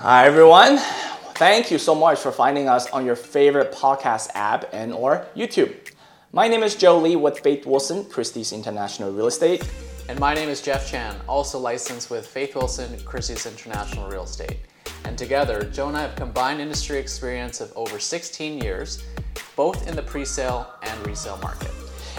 Hi everyone. Thank you so much for finding us on your favorite podcast app and or YouTube. My name is Joe Lee with Faith Wilson, Christie's International Real Estate. And my name is Jeff Chan, also licensed with Faith Wilson, Christie's International Real Estate. And together, Joe and I have combined industry experience of over 16 years, both in the pre-sale and resale market.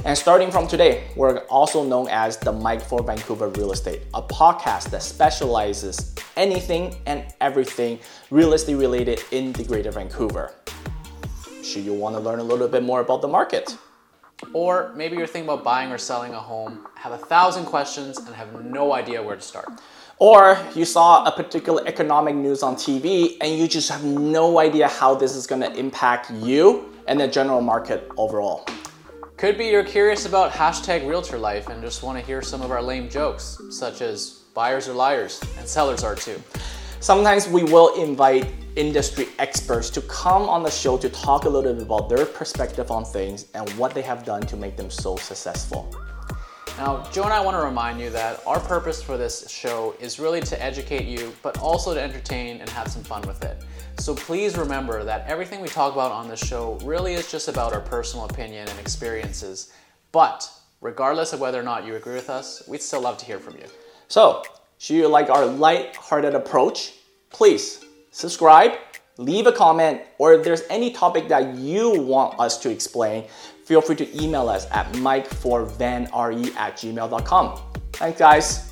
And starting from today, we're also known as the Mic for Vancouver Real Estate, a podcast that specializes anything and everything real estate related in the Greater Vancouver. Should you want to learn a little bit more about the market? Or maybe you're thinking about buying or selling a home, have a thousand questions, and have no idea where to start. Or you saw a particular economic news on TV and you just have no idea how this is going to impact you and the general market overall. Could be you're curious about hashtag realtor life and just want to hear some of our lame jokes, such as buyers are liars and sellers are too. Sometimes we will invite industry experts to come on the show to talk a little bit about their perspective on things and what they have done to make them so successful. Now, Joe and I want to remind you that our purpose for this show is really to educate you, but also to entertain and have some fun with it. So please remember that everything we talk about on this show really is just about our personal opinion and experiences. But regardless of whether or not you agree with us, we'd still love to hear from you. So, should you like our light-hearted approach? Please subscribe, leave a comment, or if there's any topic that you want us to explain, feel free to email us at micforvanre at gmail.com. Thanks, guys.